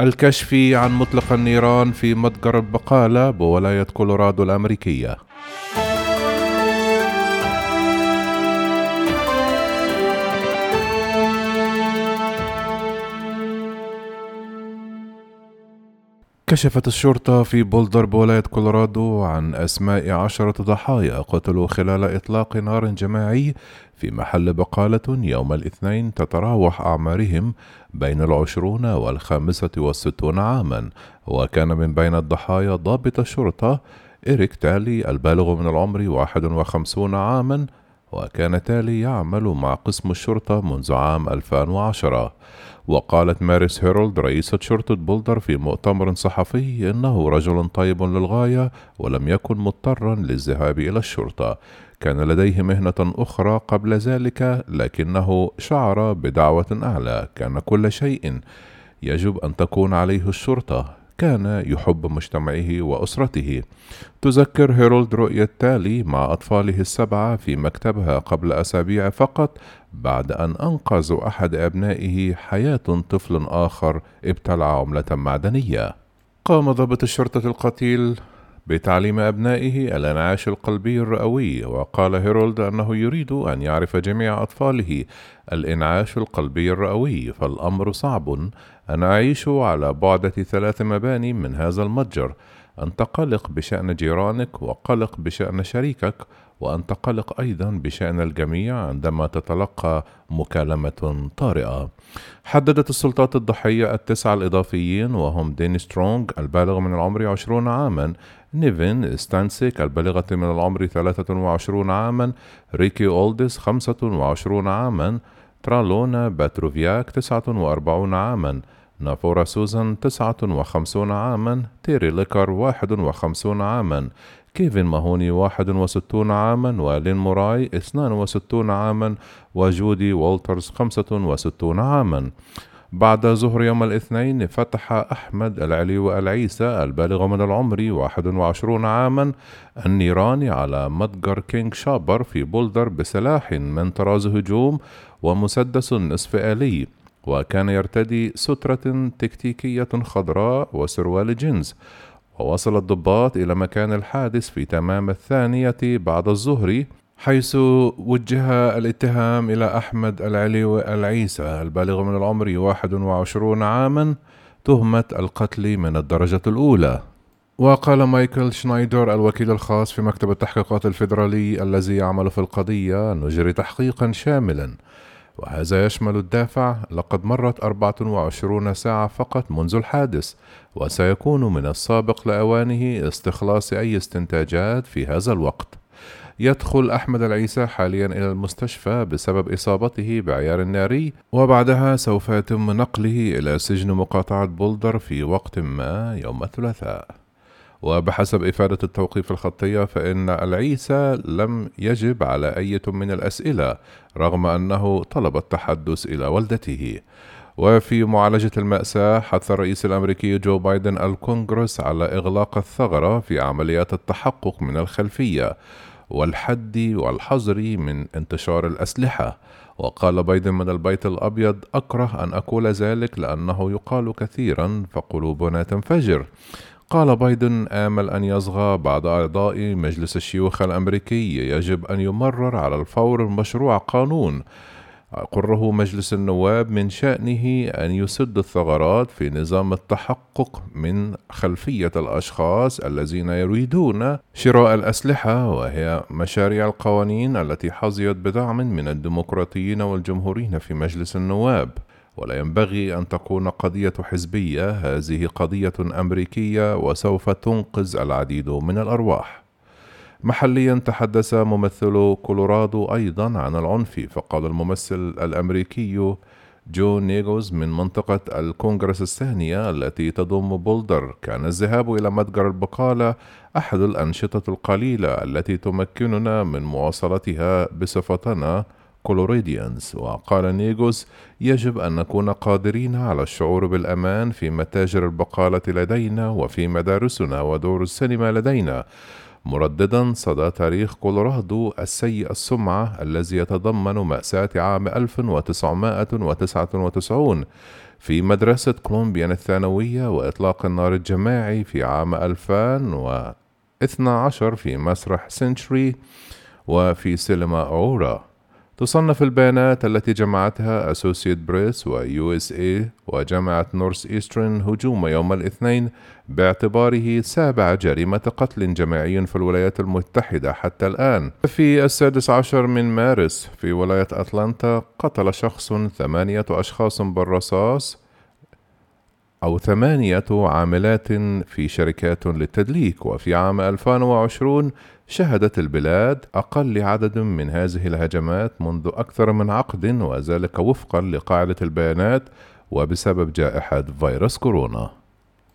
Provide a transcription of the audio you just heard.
الكشف عن مطلق النيران في متجر البقالة بولاية كولورادو الأمريكية. كشفت الشرطة في بولدر بولاية كولورادو عن أسماء عشرة ضحايا قتلوا خلال إطلاق نار جماعي في محل بقالة يوم الاثنين تتراوح أعمارهم بين العشرون والخامسة والستون عاما. وكان من بين الضحايا ضابط الشرطة إريك تالي البالغ من العمر واحد وخمسون عاما وكان تالي يعمل مع قسم الشرطة منذ عام 2010 وقالت ماريس هيرولد رئيسة شرطة بولدر في مؤتمر صحفي إنه رجل طيب للغاية ولم يكن مضطرا للذهاب إلى الشرطة. كان لديه مهنة أخرى قبل ذلك لكنه شعر بدعوة أعلى. كان كل شيء يجب أن تكون عليه الشرطة. كان يحب مجتمعه وأسرته. تذكر هيرولد رؤية تالي مع أطفاله السبعة في مكتبها قبل أسابيع فقط بعد أن أنقذوا أحد أبنائه حياة طفل آخر ابتلع عملة معدنية. قام ضابط الشرطة القتيل بتعليم أبنائه الأنعاش القلبي الرئوي وقال هيرولد أنه يريد أن يعرف جميع أطفاله الإنعاش القلبي الرئوي فالأمر صعب. أنا أعيش على بعد ثلاث مباني من هذا المتجر. أنت قلق بشأن جيرانك وقلق بشأن شريكك. وأنت قلق أيضا بشأن الجميع عندما تتلقى مكالمة طارئة. حددت السلطات الضحية التسعة الإضافيين وهم ديني سترونغ البالغ من العمر عشرون عاما نيفين ستانسيك البالغة من العمر ثلاثة وعشرون عاما ريكي أولدس خمسة وعشرون عاما ترالونا باتروفياك تسعة وأربعون عاما. نافورا سوزان تسعة وخمسون عاما. تيري ليكر واحد وخمسون عاما. كيفن ماهوني واحد وستون عاما. ولين موراي اثنان وستون عاما. وجودي والترز خمسة وستون عاما. بعد ظهر يوم الاثنين فتح أحمد العلي العيسى البالغ من العمر 21 عاما. النيران على متجر King Soopers في بولدر بسلاح من طراز هجوم ومسدس نصف آلي. وكان يرتدي سترة تكتيكية خضراء وسروال جينز ووصل الضباط إلى مكان الحادث في تمام الثانية بعد الظهر حيث وجه الاتهام إلى أحمد العلي العيسى البالغ من العمر 21 عاما تهمة القتل من الدرجة الأولى. وقال مايكل شنايدر الوكيل الخاص في مكتب التحقيقات الفيدرالي الذي يعمل في القضية نجري تحقيقا شاملا وهذا يشمل الدافع لقد مرت 24 ساعة فقط منذ الحادث وسيكون من السابق لأوانه استخلاص أي استنتاجات في هذا الوقت. يدخل أحمد العيسى حاليا إلى المستشفى بسبب إصابته بعيار ناري وبعدها سوف يتم نقله إلى سجن مقاطعة بولدر في وقت ما يوم الثلاثاء. وبحسب إفادة التوقيف الخطية فإن العيسى لم يجب على أي من الأسئلة رغم أنه طلب التحدث إلى والدته. وفي معالجة المأساة حث الرئيس الأمريكي جو بايدن الكونغرس على إغلاق الثغرة في عمليات التحقق من الخلفية والحد والحظر من انتشار الأسلحة. وقال بايدن من البيت الأبيض أكره أن أقول ذلك لأنه يقال كثيرا فقلوبنا تنفجر. قال بايدن آمل أن يصغى بعض أعضاء مجلس الشيوخ الأمريكي يجب أن يمرر على الفور مشروع قانون. قره مجلس النواب من شأنه أن يسد الثغرات في نظام التحقق من خلفية الأشخاص الذين يريدون شراء الأسلحة وهي مشاريع القوانين التي حظيت بدعم من الديمقراطيين والجمهوريين في مجلس النواب. ولا ينبغي أن تكون قضية حزبية هذه قضية أمريكية وسوف تنقذ العديد من الأرواح. محليا تحدث ممثل كولورادو أيضا عن العنف فقال الممثل الأمريكي جو نيغوس من منطقة الكونغرس الثانية التي تضم بولدر كان الذهاب إلى متجر البقالة أحد الأنشطة القليلة التي تمكننا من مواصلتها بصفتنا Coloradans وقال نيغوس يجب أن نكون قادرين على الشعور بالأمان في متاجر البقالة لدينا وفي مدارسنا ودور السينما لدينا. مرددا صدى تاريخ كولورادو السيء السمعة الذي يتضمن مأساة عام 1999 في مدرسة كولومباين الثانوية وإطلاق النار الجماعي في عام 2012 في مسرح سنشري وفي سينما أورورا. تصنف البيانات التي جمعتها Associated Press و USA وجامعة نورث إيسترن هجوم يوم الاثنين باعتباره سابع جريمة قتل جماعي في الولايات المتحدة حتى الآن. في السادس عشر من مارس في ولاية أتلانتا قتل شخص ثمانية أشخاص بالرصاص أو ثمانية عاملات في شركات للتدليك وفي عام 2020 شهدت البلاد أقل عدد من هذه الهجمات منذ أكثر من عقد وذلك وفقا لقاعدة البيانات وبسبب جائحة فيروس كورونا.